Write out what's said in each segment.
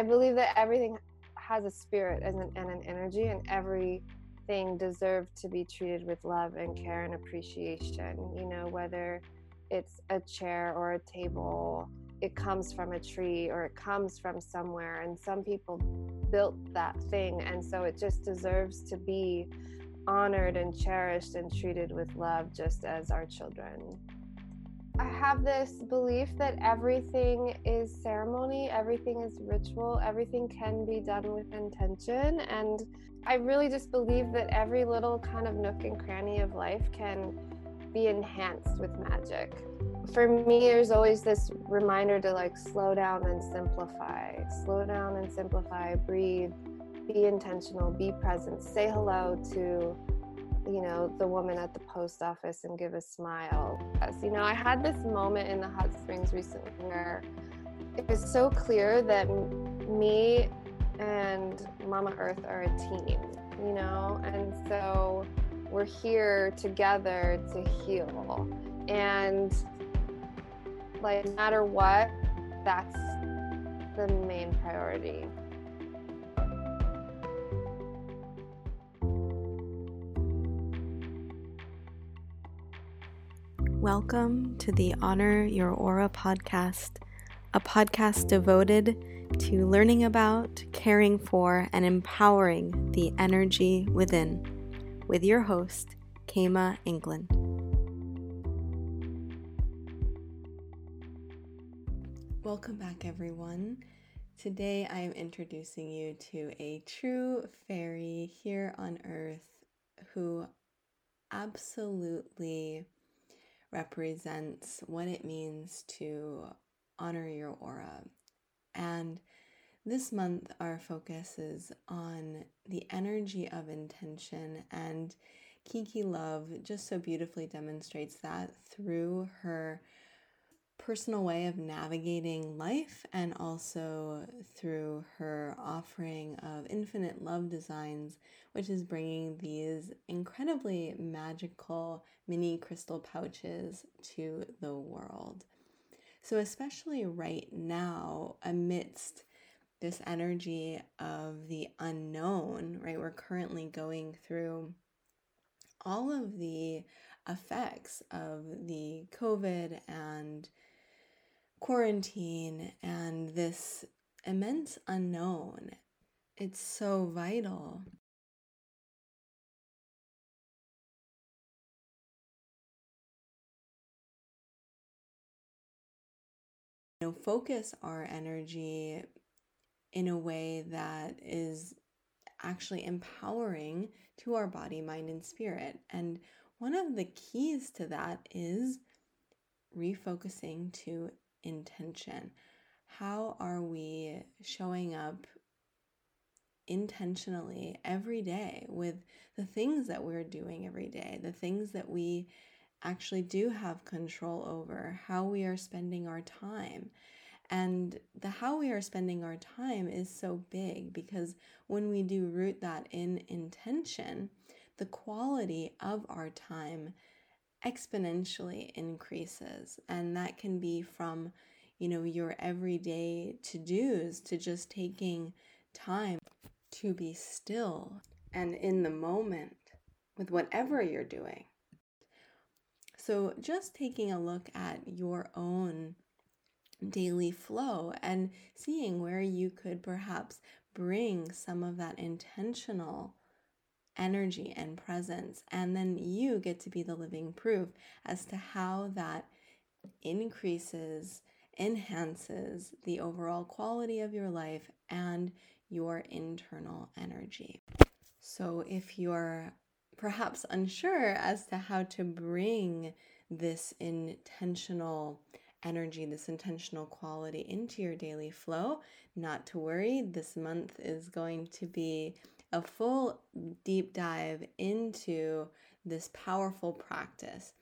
I believe that everything has a spirit and an, and an energy, and everything deserves to be treated with love and care and appreciation. You know, whether it's a chair or a table, it comes from a tree or it comes from somewhere, and some people built that thing, and so it just deserves to be honored and cherished and treated with love, just as our children. I have this belief that everything is ceremony, everything is ritual, everything can be done with intention. And I really just believe that every little kind of nook and cranny of life can be enhanced with magic. For me, there's always this reminder to like slow down and simplify, slow down and simplify, breathe, be intentional, be present, say hello to you know, the woman at the post office and give a smile. You know, I had this moment in the hot springs recently where it was so clear that me and Mama Earth are a team, you know, and so we're here together to heal. And like, no matter what, that's the main priority. Welcome to the Honor Your Aura podcast, a podcast devoted to learning about, caring for, and empowering the energy within, with your host, Kema England. Welcome back, everyone. Today I am introducing you to a true fairy here on earth who absolutely represents what it means to honor your aura. And this month, our focus is on the energy of intention, and Kiki Love just so beautifully demonstrates that through her personal way of navigating life and also through her offering of infinite love designs, which is bringing these incredibly magical mini crystal pouches to the world. So, especially right now, amidst this energy of the unknown, right? We're currently going through all of the effects of the COVID and quarantine and this immense unknown. It's so vital. You know, focus our energy in a way that is actually empowering to our body, mind, and spirit. And one of the keys to that is refocusing to intention? How are we showing up intentionally every day with the things that we're doing every day, the things that we actually do have control over, how we are spending our time? And the how we are spending our time is so big because when we do root that in intention, the quality of our time exponentially increases. And that can be from, you know, your everyday to dos to just taking time to be still and in the moment with whatever you're doing. So, just taking a look at your own daily flow and seeing where you could perhaps bring some of that intentional energy and presence. And then you get to be the living proof as to how that increases, enhances the overall quality of your life and your internal energy. So if you're perhaps unsure as to how to bring this intentional energy, this intentional quality into your daily flow, not to worry. This month is going to be a full deep dive into this powerful practice.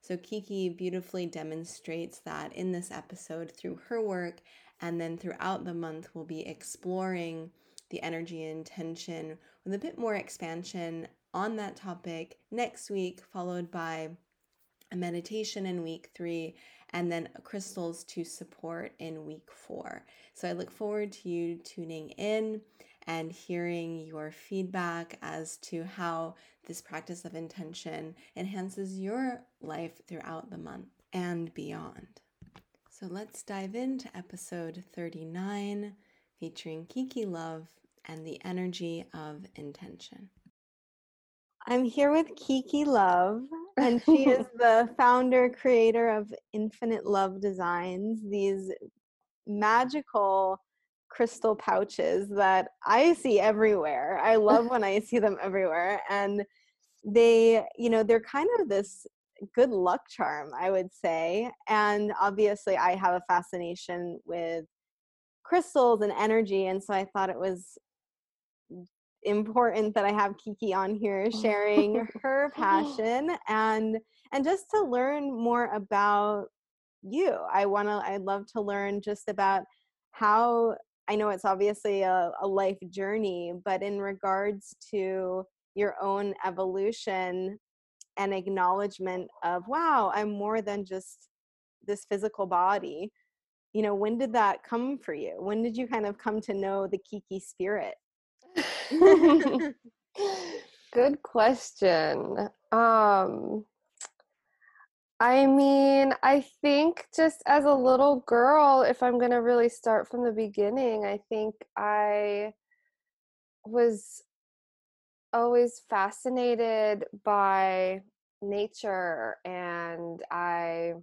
So, Kiki beautifully demonstrates that in this episode through her work, and then throughout the month, we'll be exploring the energy and intention with a bit more expansion on that topic next week, followed by a meditation in week three, and then crystals to support in week four. So I look forward to you tuning in and hearing your feedback as to how this practice of intention enhances your life throughout the month and beyond. So let's dive into episode 39 featuring Kiki Love and the energy of intention. I'm here with Kiki Love, and she is the founder, creator of Infinite Love Designs, these magical crystal pouches that I see everywhere. I love when I see them everywhere. And they, you know, they're kind of this good luck charm, I would say. And obviously, I have a fascination with crystals and energy. And so I thought it was important that I have Kiki on here sharing her passion and and just to learn more about you. I want to I'd love to learn just about how I know it's obviously a, a life journey, but in regards to your own evolution and acknowledgement of wow, I'm more than just this physical body. You know, when did that come for you? When did you kind of come to know the Kiki spirit? Good question. Um I mean, I think just as a little girl, if I'm going to really start from the beginning, I think I was always fascinated by nature and I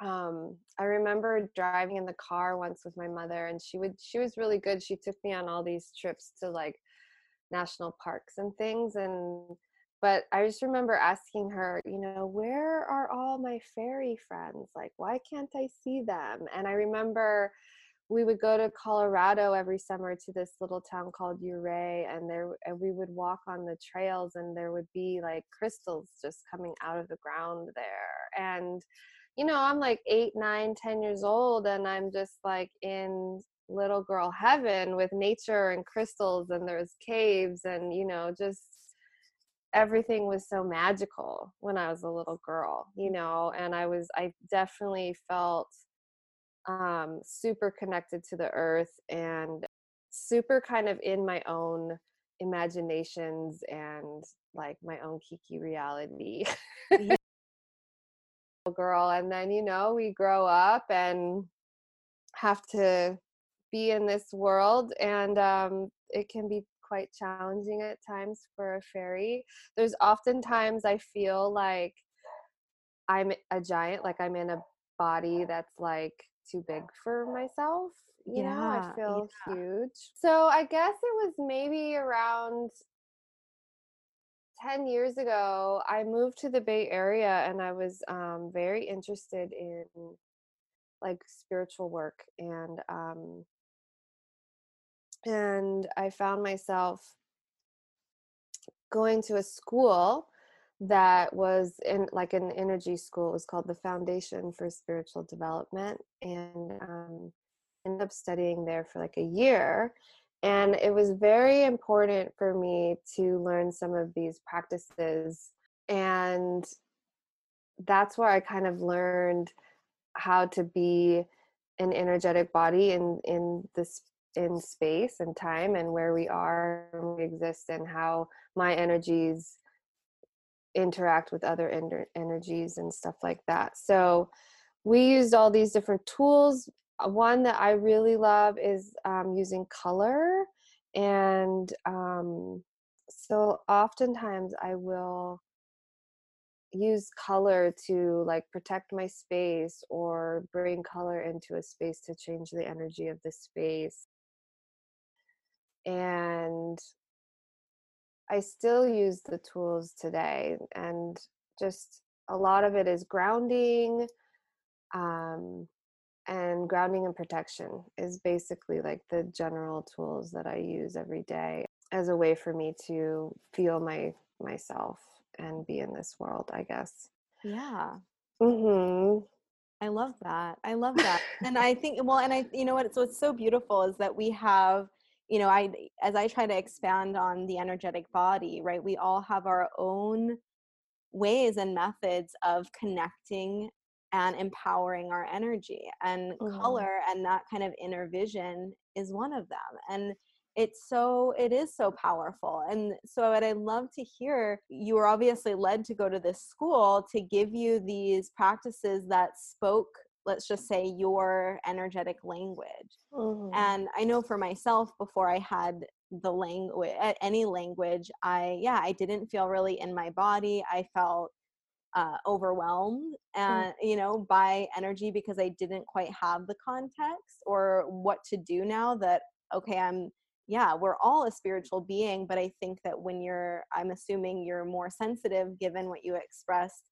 um I remember driving in the car once with my mother and she would she was really good. She took me on all these trips to like national parks and things and but I just remember asking her, you know, where are all my fairy friends? Like why can't I see them? And I remember we would go to Colorado every summer to this little town called Ouray, and there and we would walk on the trails, and there would be like crystals just coming out of the ground there. And you know, I'm like eight, nine, ten years old, and I'm just like in little girl heaven with nature and crystals, and there's caves, and you know, just everything was so magical when I was a little girl, you know, and I was, I definitely felt um, super connected to the earth and super kind of in my own imaginations and like my own kiki reality. Girl and then you know we grow up and have to be in this world and um, it can be quite challenging at times for a fairy there's often times i feel like i'm a giant like i'm in a body that's like too big for myself. You yeah, know, I feel yeah. huge. So I guess it was maybe around 10 years ago, I moved to the Bay Area and I was um, very interested in like spiritual work and um, and I found myself going to a school that was in like an energy school. It was called the Foundation for Spiritual Development, and um, ended up studying there for like a year. And it was very important for me to learn some of these practices, and that's where I kind of learned how to be an energetic body in in this in space and time and where we are and we exist and how my energies interact with other en- energies and stuff like that. So we used all these different tools. Uh, one that I really love is um, using color. And um, so oftentimes I will use color to like protect my space or bring color into a space to change the energy of the space. And I still use the tools today, and just a lot of it is grounding, um, and grounding and protection is basically like the general tools that I use every day as a way for me to feel my myself and be in this world. I guess. Yeah. Mm-hmm. I love that. I love that. and I think well, and I you know what? So what's so beautiful is that we have you know i as i try to expand on the energetic body right we all have our own ways and methods of connecting and empowering our energy and Mhm. color and that kind of inner vision is one of them and it's so it is so powerful and so what i love to hear you were obviously led to go to this school to give you these practices that spoke let's just say your energetic language. Mhm. and i know for myself before i had the language any language i yeah i didn't feel really in my body. I felt uh, overwhelmed and you know by energy because i didn't quite have the context or what to do now that okay i'm yeah we're all a spiritual being but i think that when you're i'm assuming you're more sensitive given what you expressed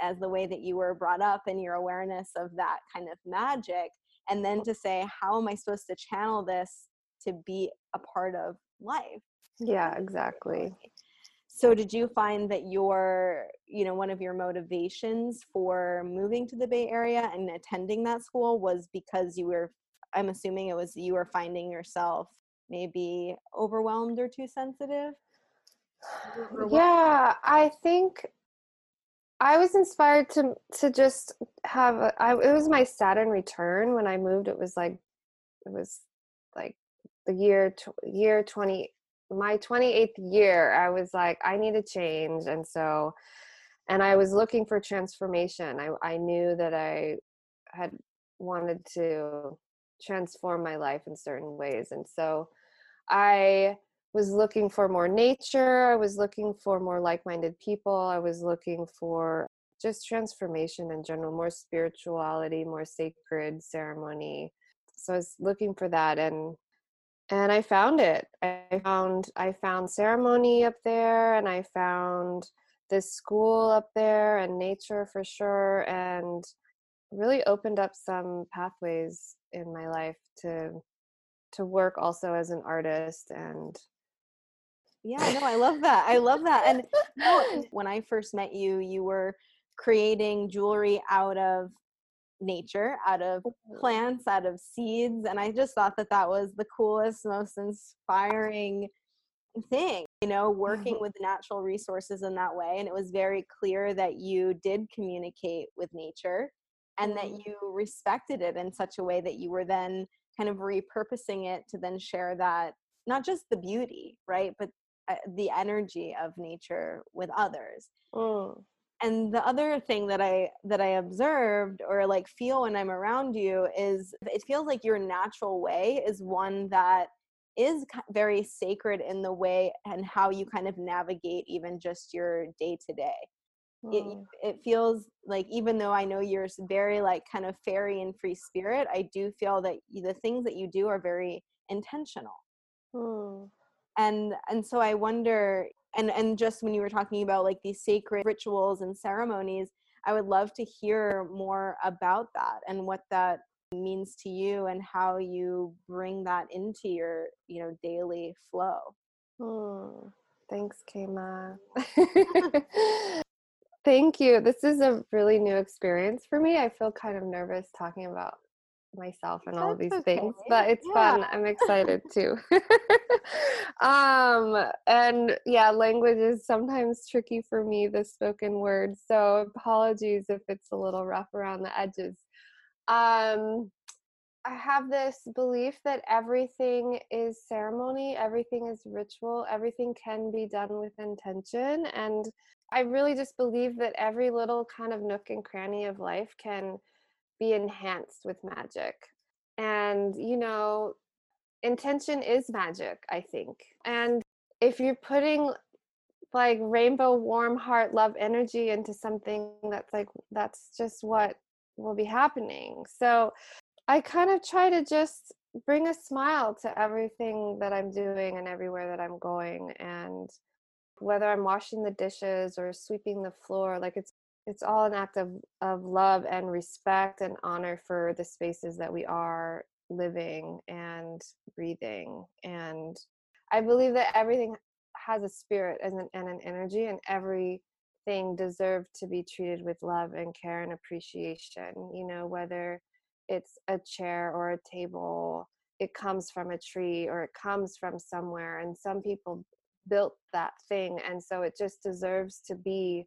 as the way that you were brought up and your awareness of that kind of magic and then to say how am i supposed to channel this to be a part of life? Yeah, exactly. so did you find that your you know one of your motivations for moving to the bay area and attending that school was because you were i'm assuming it was you were finding yourself maybe overwhelmed or too sensitive? Yeah, I think I was inspired to to just have a, I, it was my Saturn return when I moved. It was like it was like the year year 20 my 28th year. I was like I need a change and so and I was looking for transformation. I I knew that I had wanted to transform my life in certain ways and so I was looking for more nature. I was looking for more like minded people. I was looking for just transformation in general, more spirituality, more sacred ceremony. So I was looking for that and and I found it. I found I found ceremony up there and I found this school up there and nature for sure and really opened up some pathways in my life to to work also as an artist and yeah no i love that i love that and no, when i first met you you were creating jewelry out of nature out of plants out of seeds and i just thought that that was the coolest most inspiring thing you know working with natural resources in that way and it was very clear that you did communicate with nature and that Mhm. you respected it in such a way that you were then kind of repurposing it to then share that not just the beauty right but uh, the energy of nature with others Mm. and the other thing that i that i observed or like feel when i'm around you is it feels like your natural way is one that is very sacred in the way and how you kind of navigate even just your day to day it Mm. it feels like even though i know you're very like kind of fairy and free spirit i do feel that you, the things that you do are very intentional Mm. And and so i wonder and and just when you were talking about like these sacred rituals and ceremonies i would love to hear more about that and what that means to you and how you bring that into your you know daily flow Mm. Thanks, Kama. Thank you. This is a really new experience for me. I feel kind of nervous talking about myself and all these okay. things, but it's Yeah. fun. I'm excited too. um, and yeah, language is sometimes tricky for me, the spoken word. So apologies if it's a little rough around the edges. Um, I have this belief that everything is ceremony, everything is ritual, everything can be done with intention. And I really just believe that every little kind of nook and cranny of life can be enhanced with magic. And, you know, intention is magic, I think. And if you're putting like rainbow, warm heart, love energy into something that's like, that's just what will be happening. So, I kind of try to just bring a smile to everything that I'm doing and everywhere that I'm going and whether I'm washing the dishes or sweeping the floor like it's it's all an act of of love and respect and honor for the spaces that we are living and breathing and I believe that everything has a spirit and an, and an energy and everything deserves to be treated with love and care and appreciation you know whether it's a chair or a table it comes from a tree or it comes from somewhere and some people built that thing and so it just deserves to be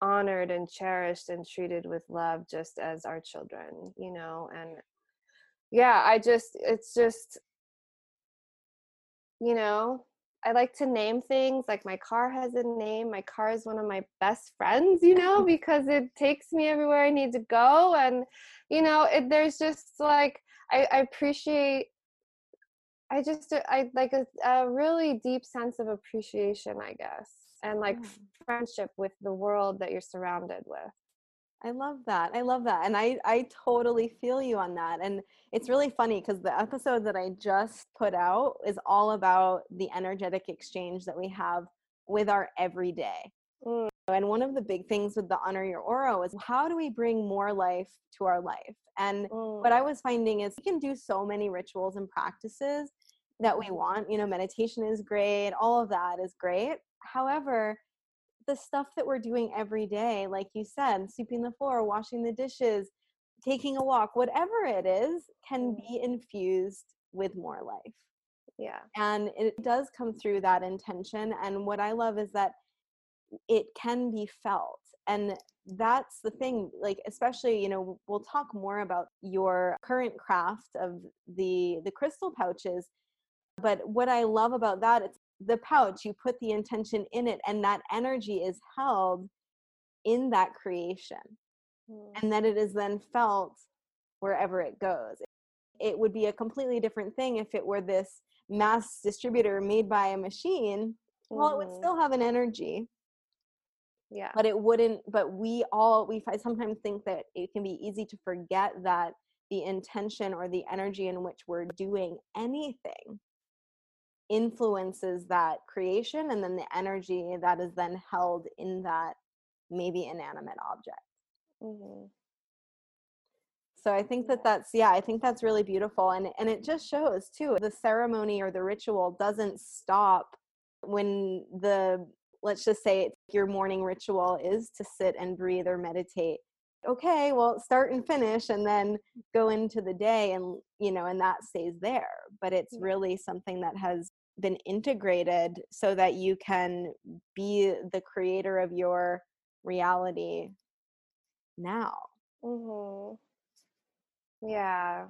honored and cherished and treated with love just as our children you know and yeah i just it's just you know i like to name things like my car has a name my car is one of my best friends you know because it takes me everywhere i need to go and you know it, there's just like I, I appreciate i just i like a, a really deep sense of appreciation i guess and like Yeah. friendship with the world that you're surrounded with I love that. I love that. And I I totally feel you on that. And it's really funny because the episode that I just put out is all about the energetic exchange that we have with our everyday. Mm. And one of the big things with the honor your aura is how do we bring more life to our life? And what I was finding is we can do so many rituals and practices that we want. You know, meditation is great, all of that is great. However, the stuff that we're doing every day, like you said, sweeping the floor, washing the dishes, taking a walk, whatever it is, can Mm. be infused with more life. yeah And it does come through that intention. And what I love is that it can be felt. And that's the thing, like, especially, you know, we'll talk more about your current craft of the the crystal pouches. But what I love about that, it's the pouch, you put the intention in it, and that energy is held in that creation. Mm. And that it is then felt wherever it goes. It would be a completely different thing if it were this mass distributor made by a machine. Well, it would Mhm. still have an energy, yeah but it wouldn't. But we all, we I sometimes think that it can be easy to forget that the intention or the energy in which we're doing anything influences that creation and then the energy that is then held in that maybe inanimate object. Mhm. So I think that that's yeah, I think that's really beautiful and and it just shows too the ceremony or the ritual doesn't stop when the let's just say it's your morning ritual is to sit and breathe or meditate. Okay, well start and finish and then go into the day and you know and that stays there, but it's really something that has been integrated so that you can be the creator of your reality now. Mhm. Yeah.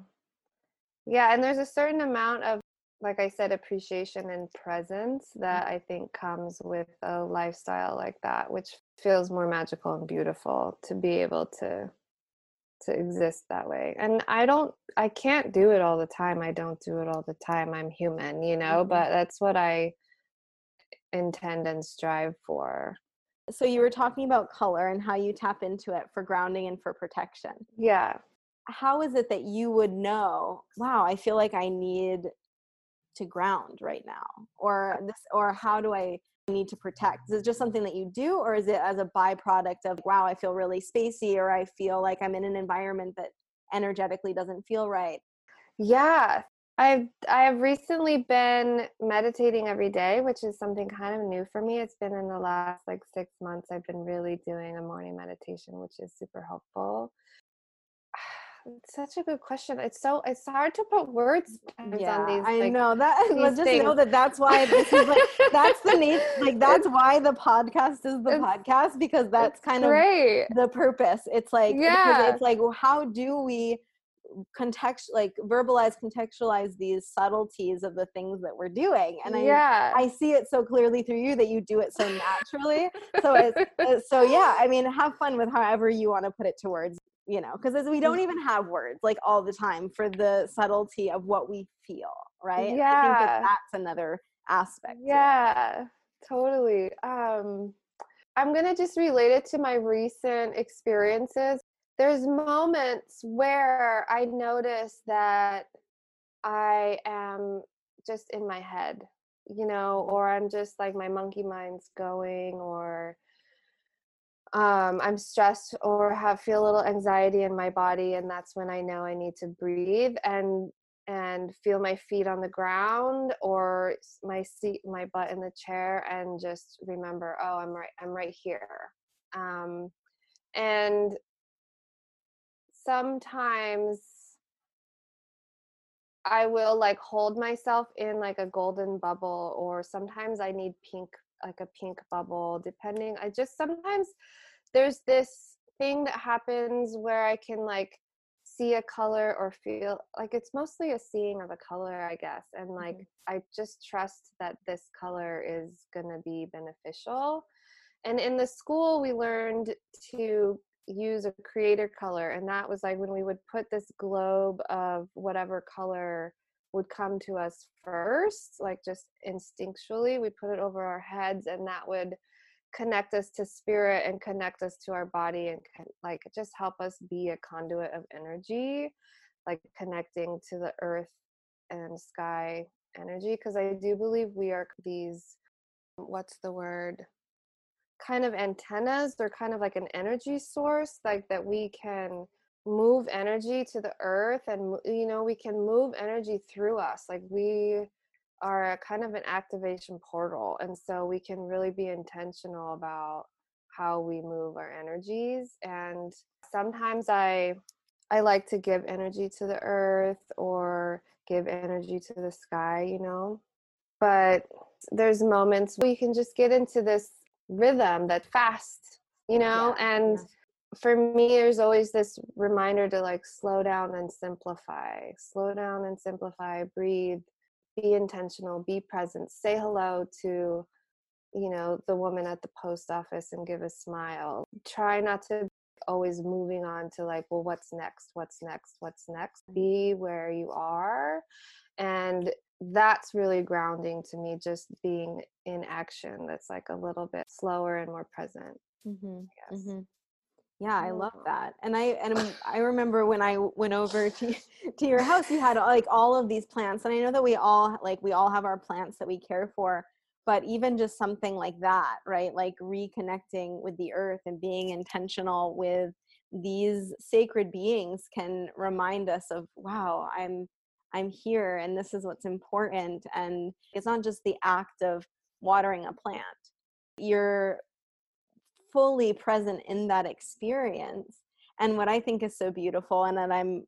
Yeah, and there's a certain amount of like I said appreciation and presence that I think comes with a lifestyle like that, which feels more magical and beautiful to be able to to exist that way. And I don't I can't do it all the time. I don't do it all the time. I'm human, you know, Mhm. but that's what I intend and strive for. So you were talking about color and how you tap into it for grounding and for protection. Yeah. How is it that you would know, wow, I feel like I need to ground right now? Or this or how do I need to protect? Is it just something that you do or is it as a byproduct of wow, I feel really spacey or I feel like I'm in an environment that energetically doesn't feel right? Yeah. I've I've recently been meditating every day, which is something kind of new for me. It's been in the last like 6 months I've been really doing a morning meditation, which is super helpful. It's such a good question. It's so it's hard to put words Yeah, on these I like know that. These just know that that's why this is like that's the nat- like that's why the podcast is the it's- podcast because that's kind of great. the purpose. It's like Yeah. it's like well, how do we context like verbalize contextualize these subtleties of the things that we're doing and I yeah. I see it so clearly through you that you do it so naturally. So it's uh, so yeah. I mean, have fun with however you want to put it to words. You know, because as we don't even have words like all the time for the subtlety of what we feel, right? And I think Yeah. that that's another aspect. to. Yeah, totally. Um, I'm gonna just relate it to my recent experiences. There's moments where I notice that I am just in my head, you know, or I'm just like my monkey mind's going, or um, I'm stressed or have feel a little anxiety in my body, and that's when I know I need to breathe and and feel my feet on the ground or my seat my butt in the chair and just remember oh i'm right i'm right here. Um, and sometimes i will like hold myself in like a golden bubble or sometimes i need pink like a pink bubble depending i just sometimes there's this thing that happens where I can like see a color or feel like it's mostly a seeing of a color, I guess. And like mm-hmm. I just trust that this color is going to be beneficial. And in the school, we learned to use a creator color. And that was like when we would put this globe of whatever color would come to us first, like just instinctually, we put it over our heads, and that would connect us to spirit and connect us to our body and like just help us be a conduit of energy like connecting to the earth and sky energy because i do believe we are these what's the word kind of antennas they're kind of like an energy source like that we can move energy to the earth and you know we can move energy through us like we are a kind of an activation portal and so we can really be intentional about how we move our energies and sometimes i i like to give energy to the earth or give energy to the sky you know but there's moments you can just get into this rhythm that fast you know yeah, and yeah. For me there's always this reminder to like slow down and simplify slow down and simplify breathe be intentional be present say hello to you know the woman at the post office and give a smile try not to always moving on to like well what's next what's next what's next be where you are and that's really grounding to me just being in action that's like a little bit slower and more present mm-hmm. yes. Mm-hmm. Yeah, I love oh. that. And I and I remember when I went over to to your house, you had like all of these plants. And I know that we all like we all have our plants that we care for, but even just something like that, right? Like reconnecting with the earth and being intentional with these sacred beings can remind us of wow, I'm I'm here and this is what's important and it's not just the act of watering a plant. You're fully present in that experience and what i think is so beautiful and that i'm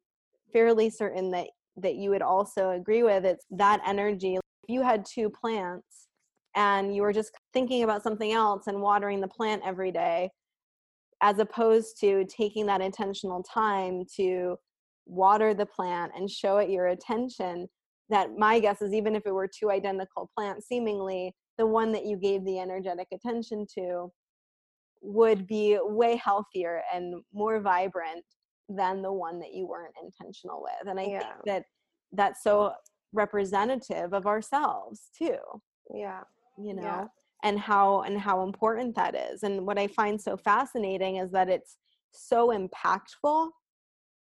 fairly certain that that you would also agree with it's that energy. If you had two plants and you were just thinking about something else and watering the plant every day as opposed to taking that intentional time to water the plant and show it your attention that my guess is even if it were two identical plants seemingly the one that you gave the energetic attention to would be way healthier and more vibrant than the one that you weren't intentional with and i yeah. think that that's so representative of ourselves too yeah you know yeah. and how and how important that is and what i find so fascinating is that it's so impactful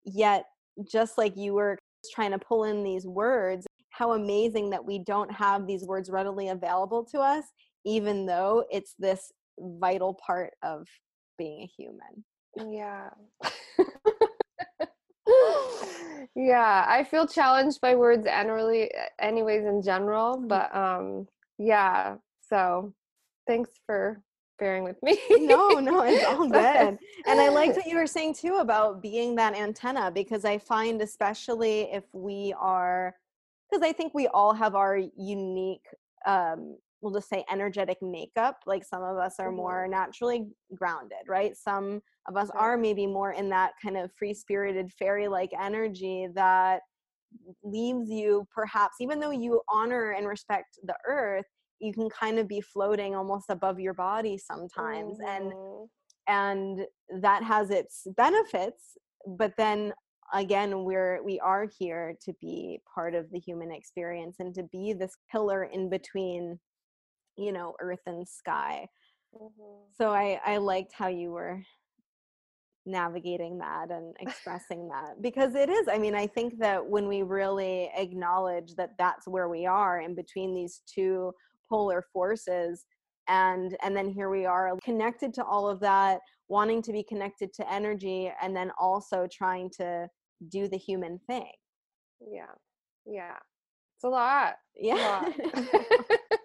yet just like you were trying to pull in these words how amazing that we don't have these words readily available to us even though it's this vital part of being a human. Yeah. yeah, I feel challenged by words annually anyways in general, mm. but um yeah, so thanks for bearing with me. no, no, it's all good. And I liked what you were saying too about being that antenna because I find especially if we are because I think we all have our unique um we'll just say energetic makeup like some of us are mm-hmm. more naturally grounded right some of us are maybe more in that kind of free spirited fairy like energy that leaves you perhaps even though you honor and respect the earth you can kind of be floating almost above your body sometimes mm-hmm. and and that has its benefits but then again we're we are here to be part of the human experience and to be this pillar in between you know earth and sky. Mm-hmm. so i i liked how you were navigating that and expressing that because it is i mean i think that when we really acknowledge that that's where we are in between these two polar forces and and then here we are connected to all of that wanting to be connected to energy and then also trying to do the human thing. Yeah. Yeah. It's a lot. Yeah a lot.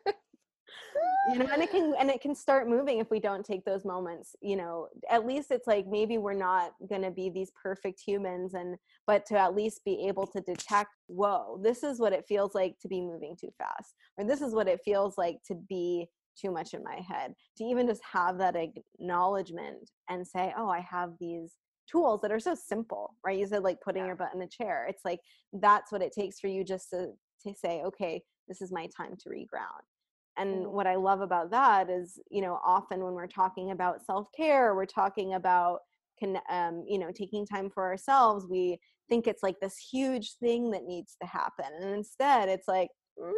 you know and it can and it can start moving if we don't take those moments you know at least it's like maybe we're not going to be these perfect humans and but to at least be able to detect whoa this is what it feels like to be moving too fast or this is what it feels like to be too much in my head to even just have that acknowledgement and say oh i have these tools that are so simple right? You said like putting Yeah. your butt in a chair. It's like that's what it takes for you just to to say okay this is my time to reground and Mhm. what i love about that is you know often when we're talking about self-care we're talking about can um, you know taking time for ourselves we think it's like this huge thing that needs to happen and instead it's like mm,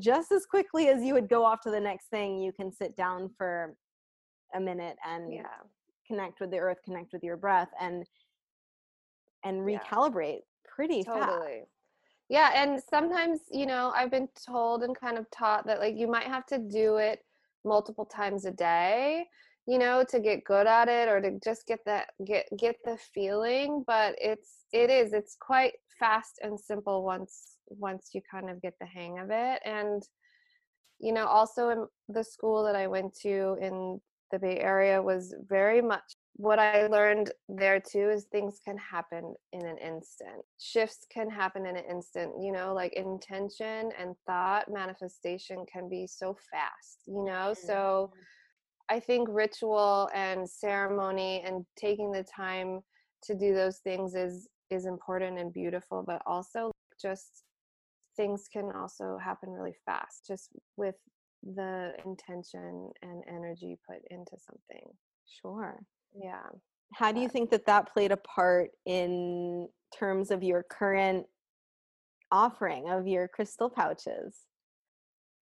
just as quickly as you would go off to the next thing you can sit down for a minute and yeah connect with the earth connect with your breath and and Yeah. recalibrate pretty fast totally yeah and sometimes you know i've been told and kind of taught that like you might have to do it multiple times a day you know to get good at it or to just get that get get the feeling but it's it is it's quite fast and simple once once you kind of get the hang of it and you know also in the school that i went to in the bay area was very much what I learned there too is things can happen in an instant. Shifts can happen in an instant, you know, like intention and thought manifestation can be so fast, you know? Mm-hmm. So I think ritual and ceremony and taking the time to do those things is is important and beautiful, but also just things can also happen really fast just with the intention and energy put into something. sure Yeah. how do you think that that played a part in terms of your current offering of your crystal pouches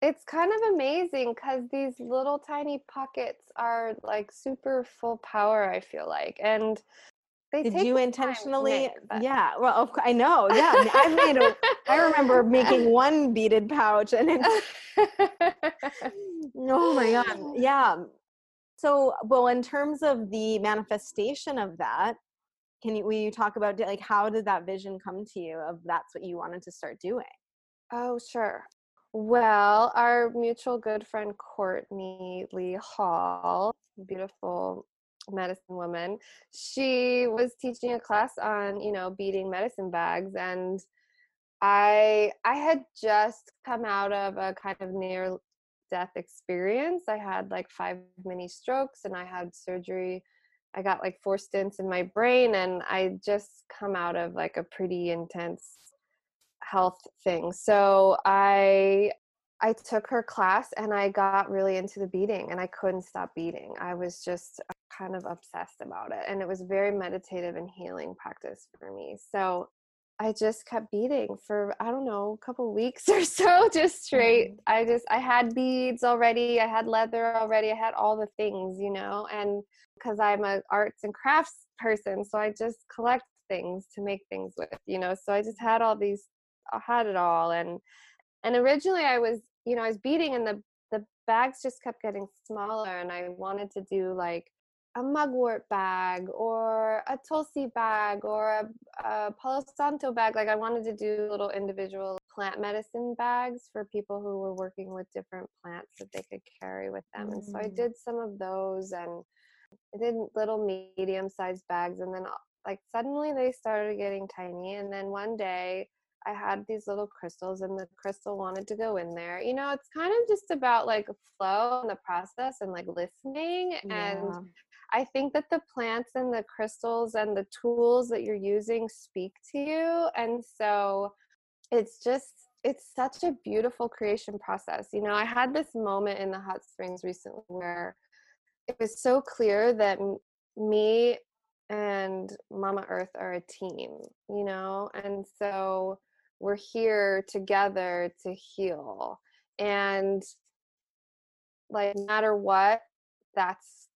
It's kind of amazing because these little tiny pockets are like super full power, I feel like. And they did take you some time to intentionally make, yeah well of i know yeah I made a i remember making one beaded pouch and it's oh my god yeah so well in terms of the manifestation of that can you will you talk about like how did that vision come to you of that's what you wanted to start doing Oh, sure. Well, our mutual good friend Courtney Lee Hall, beautiful medicine woman, she was teaching a class on, you know, beading medicine bags and I I had just come out of a kind of near death experience. I had like five mini strokes and I had surgery. I got like four stents in my brain and I just come out of like a pretty intense health thing. So I I took her class and I got really into the beading and I couldn't stop beading. I was just uh, kind of obsessed about it and it was very meditative and healing practice for me. So I just kept beading for I don't know, a couple weeks or so just straight. Mm. I just I had beads already, I had leather already, I had all the things, you know, and because I'm a arts and crafts person, so I just collect things to make things with, you know. So I just had all these I had it all and and originally I was, you know, I was beading and the the bags just kept getting smaller and I wanted to do like a mugwort bag or a tulsi bag or a, a palo santo bag. Like i wanted to do little individual plant medicine bags for people who were working with different plants that they could carry with them. And so i Mm. did some of those and i did little medium sized bags. And then uh, like suddenly they started getting tiny. And then one day i had these little crystals and the crystal wanted to go in there. You know it's kind of just about like flow and the process and like listening. And Yeah. I think that the plants and the crystals and the tools that you're using speak to you. And so it's just, it's such a beautiful creation process. You know, I had this moment in the hot springs recently where it was so clear that me and Mama Earth are a team, you know? And so we're here together to heal. And like, no matter what, that's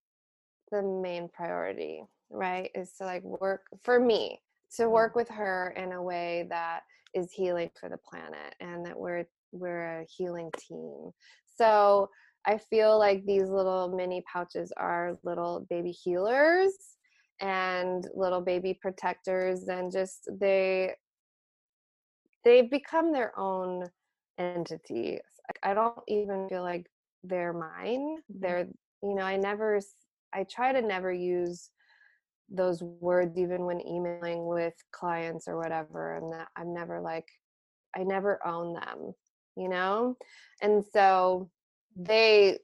the main priority, right? Is to like work for me to mm-hmm. work with her in a way that is healing for the planet and that we're we're a healing team. So I feel like these little mini pouches are little baby healers and little baby protectors and just they they become their own entity. I don't even feel like they're mine. Mm-hmm. They're you know, I never I try to never use those words even when emailing with clients or whatever and that I'm never like I never own them, you know? And so they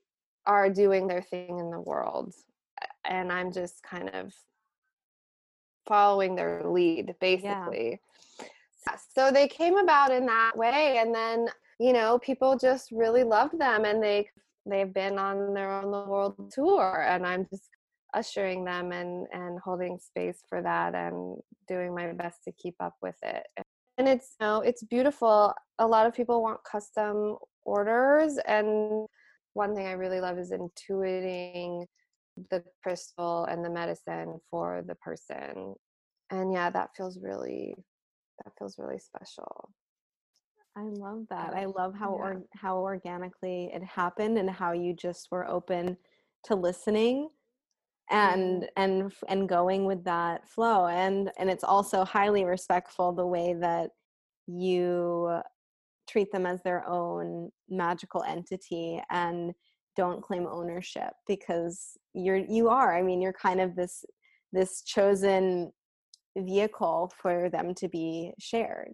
are doing their thing in the world and i'm just kind of following their lead basically yeah. so they came about in that way and then you know people just really loved them and they they've been on their own world tour and i'm just ushering them and and holding space for that and doing my best to keep up with it. And it's you know it's beautiful. A lot of people want custom orders and one thing i really love is intuiting the crystal and the medicine for the person. And yeah that feels really that feels really special i love that i um, love how yeah. or, how organically it happened and how you just were open to listening and and and going with that flow and and it's also highly respectful the way that you treat them as their own magical entity and don't claim ownership because you're you are i mean you're kind of this this chosen vehicle for them to be shared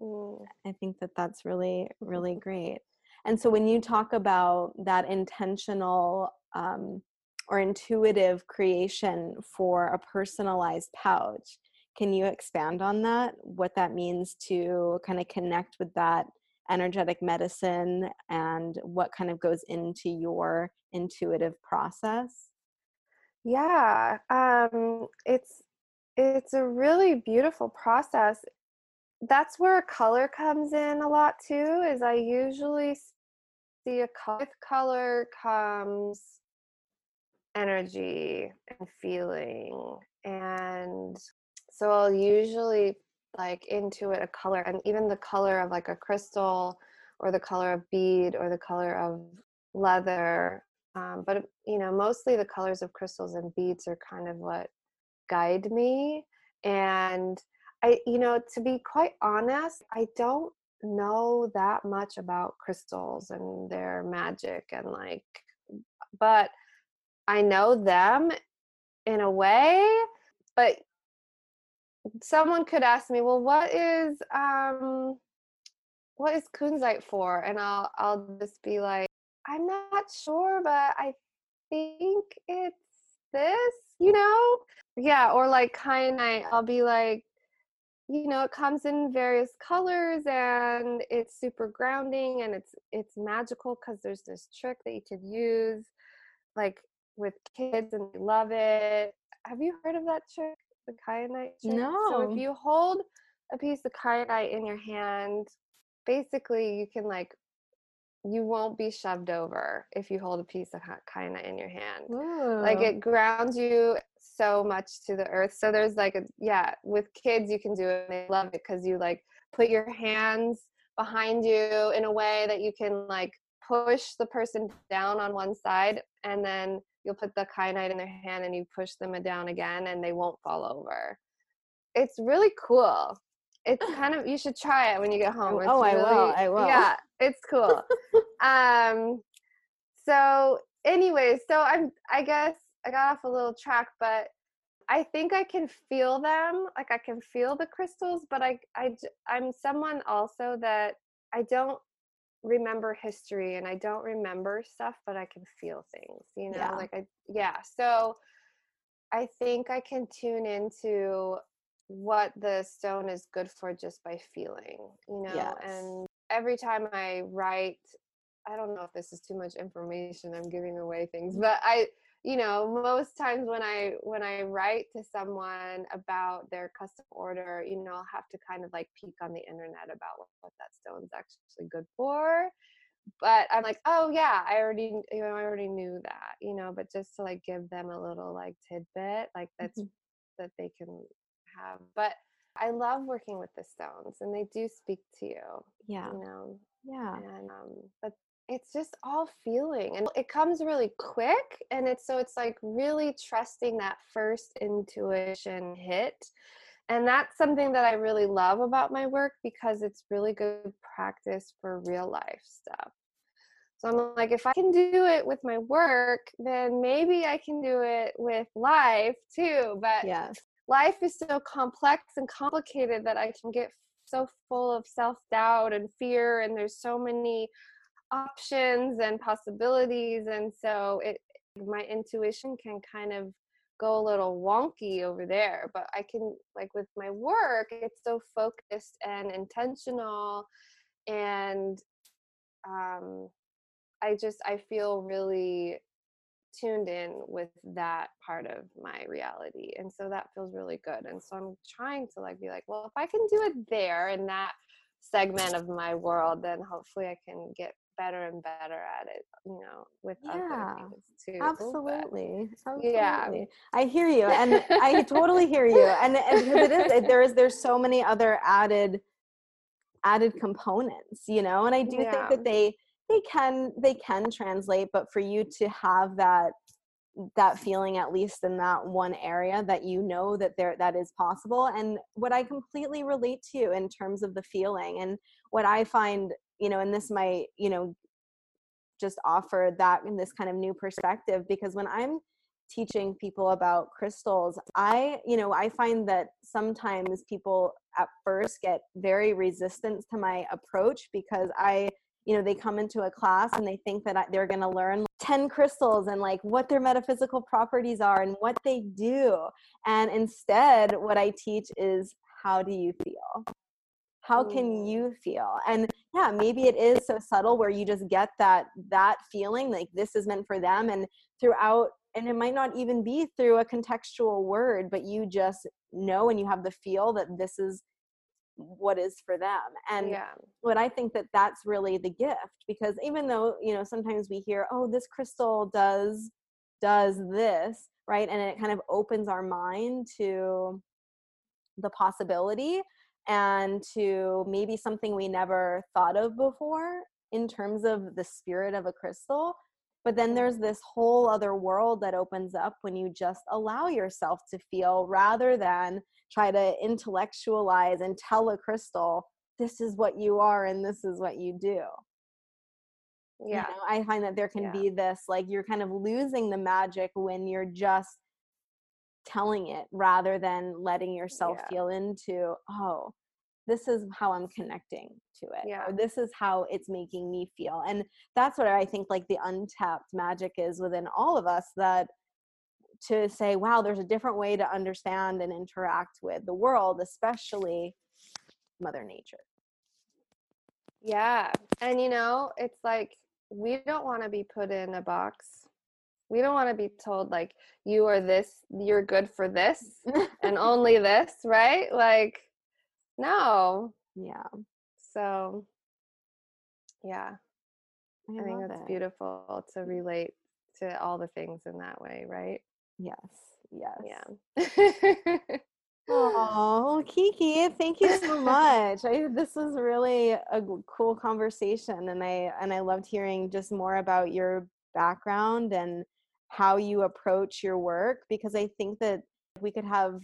mm. i think that that's really really great and so when you talk about that intentional um, or intuitive creation for a personalized pouch. Can you expand on that? What that means to kind of connect with that energetic medicine and what kind of goes into your intuitive process? Yeah, um, it's it's a really beautiful process. That's where color comes in a lot too. Is I usually see a color, with color comes energy and feeling and so i'll usually like intuit a color and even the color of like a crystal or the color of bead or the color of leather um, but you know mostly the colors of crystals and beads are kind of what guide me and i you know to be quite honest i don't know that much about crystals and their magic and like but I know them in a way, but someone could ask me, "Well, what is um what is kunzite for?" And I'll I'll just be like, "I'm not sure, but I think it's this, you know?" Yeah, or like kyanite, I'll be like, you know, it comes in various colors and it's super grounding and it's it's magical because there's this trick that you could use like with kids and they love it. Have you heard of that trick, the kyanite trick? No. So if you hold a piece of kyanite in your hand, basically you can like you won't be shoved over if you hold a piece of kyanite in your hand. Ooh. Like it grounds you so much to the earth. So there's like a yeah, with kids you can do it. They love it because you like put your hands behind you in a way that you can like push the person down on one side and then you'll put the kyanite in their hand and you push them down again and they won't fall over. It's really cool. It's kind of you should try it when you get home. It's oh, I will. I will. Yeah, it's cool. um so anyways, so I'm I guess I got off a little track, but I think I can feel them. Like I can feel the crystals, but I I I'm someone also that I don't remember history and I don't remember stuff, but I can feel things, you know, yeah. like I, yeah. So I think I can tune into what the stone is good for just by feeling, you know, yes. and every time I write, I don't know if this is too much information, I'm giving away things, but I, you know most times when i when i write to someone about their custom order you know i'll have to kind of like peek on the internet about what, what that stone's actually good for. But i'm like oh yeah i already you know i already knew that you know but just to like give them a little like tidbit like that's mm-hmm. that they can have. But i love working with the stones and they do speak to you yeah. you know yeah. and um but it's just all feeling and it comes really quick and it's so it's like really trusting that first intuition hit and that's something that i really love about my work because it's really good practice for real life stuff. So i'm like if i can do it with my work then maybe i can do it with life too but yes. life is so complex and complicated that i can get so full of self-doubt and fear and there's so many options and possibilities and so it my intuition can kind of go a little wonky over there but i can like with my work it's so focused and intentional and um i just i feel really tuned in with that part of my reality and so that feels really good and so i'm trying to like be like well if i can do it there in that segment of my world then hopefully i can get better and better at it you know with yeah, other things too absolutely absolutely yeah. i hear you and i totally hear you and, and because it is there is there's so many other added added components you know and i do yeah. think that they they can they can translate but for you to have that that feeling at least in that one area that you know that there that is possible and what i completely relate to in terms of the feeling and what i find you know and this might you know just offer that in this kind of new perspective because when i'm teaching people about crystals i you know i find that sometimes people at first get very resistant to my approach because i you know they come into a class and they think that they're going to learn 10 crystals and like what their metaphysical properties are and what they do. And instead what i teach is how do you feel? How mm. can you feel? And yeah maybe it is so subtle where you just get that that feeling like this is meant for them and throughout and it might not even be through a contextual word but you just know and you have the feel that this is what is for them and yeah. what i think that that's really the gift because even though you know sometimes we hear oh this crystal does does this right and it kind of opens our mind to the possibility and to maybe something we never thought of before in terms of the spirit of a crystal but then mm-hmm. there's this whole other world that opens up when you just allow yourself to feel rather than try to intellectualize and tell a crystal this is what you are and this is what you do. Yeah. you know, i find that there can yeah. be this like you're kind of losing the magic when you're just telling it rather than letting yourself yeah. feel into oh this is how i'm connecting to it yeah. or this is how it's making me feel and that's what i think like the untapped magic is within all of us that to say wow there's a different way to understand and interact with the world especially mother nature yeah and you know it's like we don't want to be put in a box we don't want to be told like you are this you're good for this and only this right? Like no. Yeah. So yeah. I, I think that's it. beautiful to mm. relate to all the things in that way right? Yes yes. Yeah Oh, Kiki, thank you so much. I, this was really a cool conversation, and I and I loved hearing just more about your background and how you approach your work because I think that we could have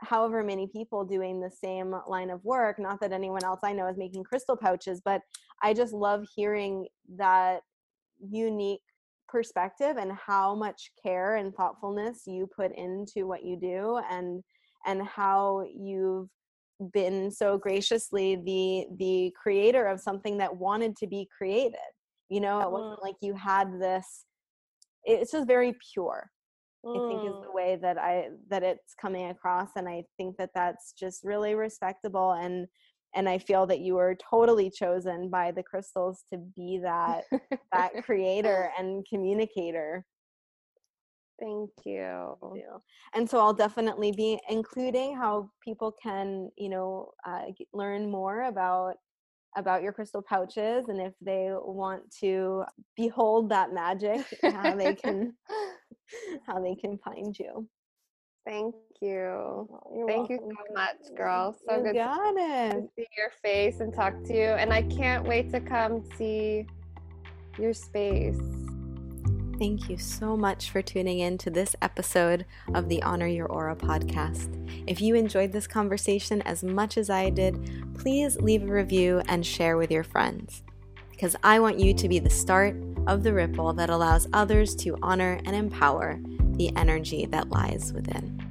however many people doing the same line of work. Not that anyone else I know is making crystal pouches, but I just love hearing that unique perspective and how much care and thoughtfulness you put into what you do and and how you've been so graciously the the creator of something that wanted to be created you know it wasn't like you had this it's just very pure mm. i think is the mm. way that i that it's coming across and i think that that's just really respectable and and i feel that you were totally chosen by the crystals to be that that creator and communicator Thank you. Thank you. And so I'll definitely be including how people can, you know, uh, learn more about about your crystal pouches and if they want to behold that magic how they can how they can find you thank you thank welcome. you so much girl so you good got it. to see your face and talk to you and i can't wait to come see your space Thank you so much for tuning in to this episode of the Honor Your Aura podcast. If you enjoyed this conversation as much as I did, please leave a review and share with your friends. Because I want you to be the start of the ripple that allows others to honor and empower the energy that lies within.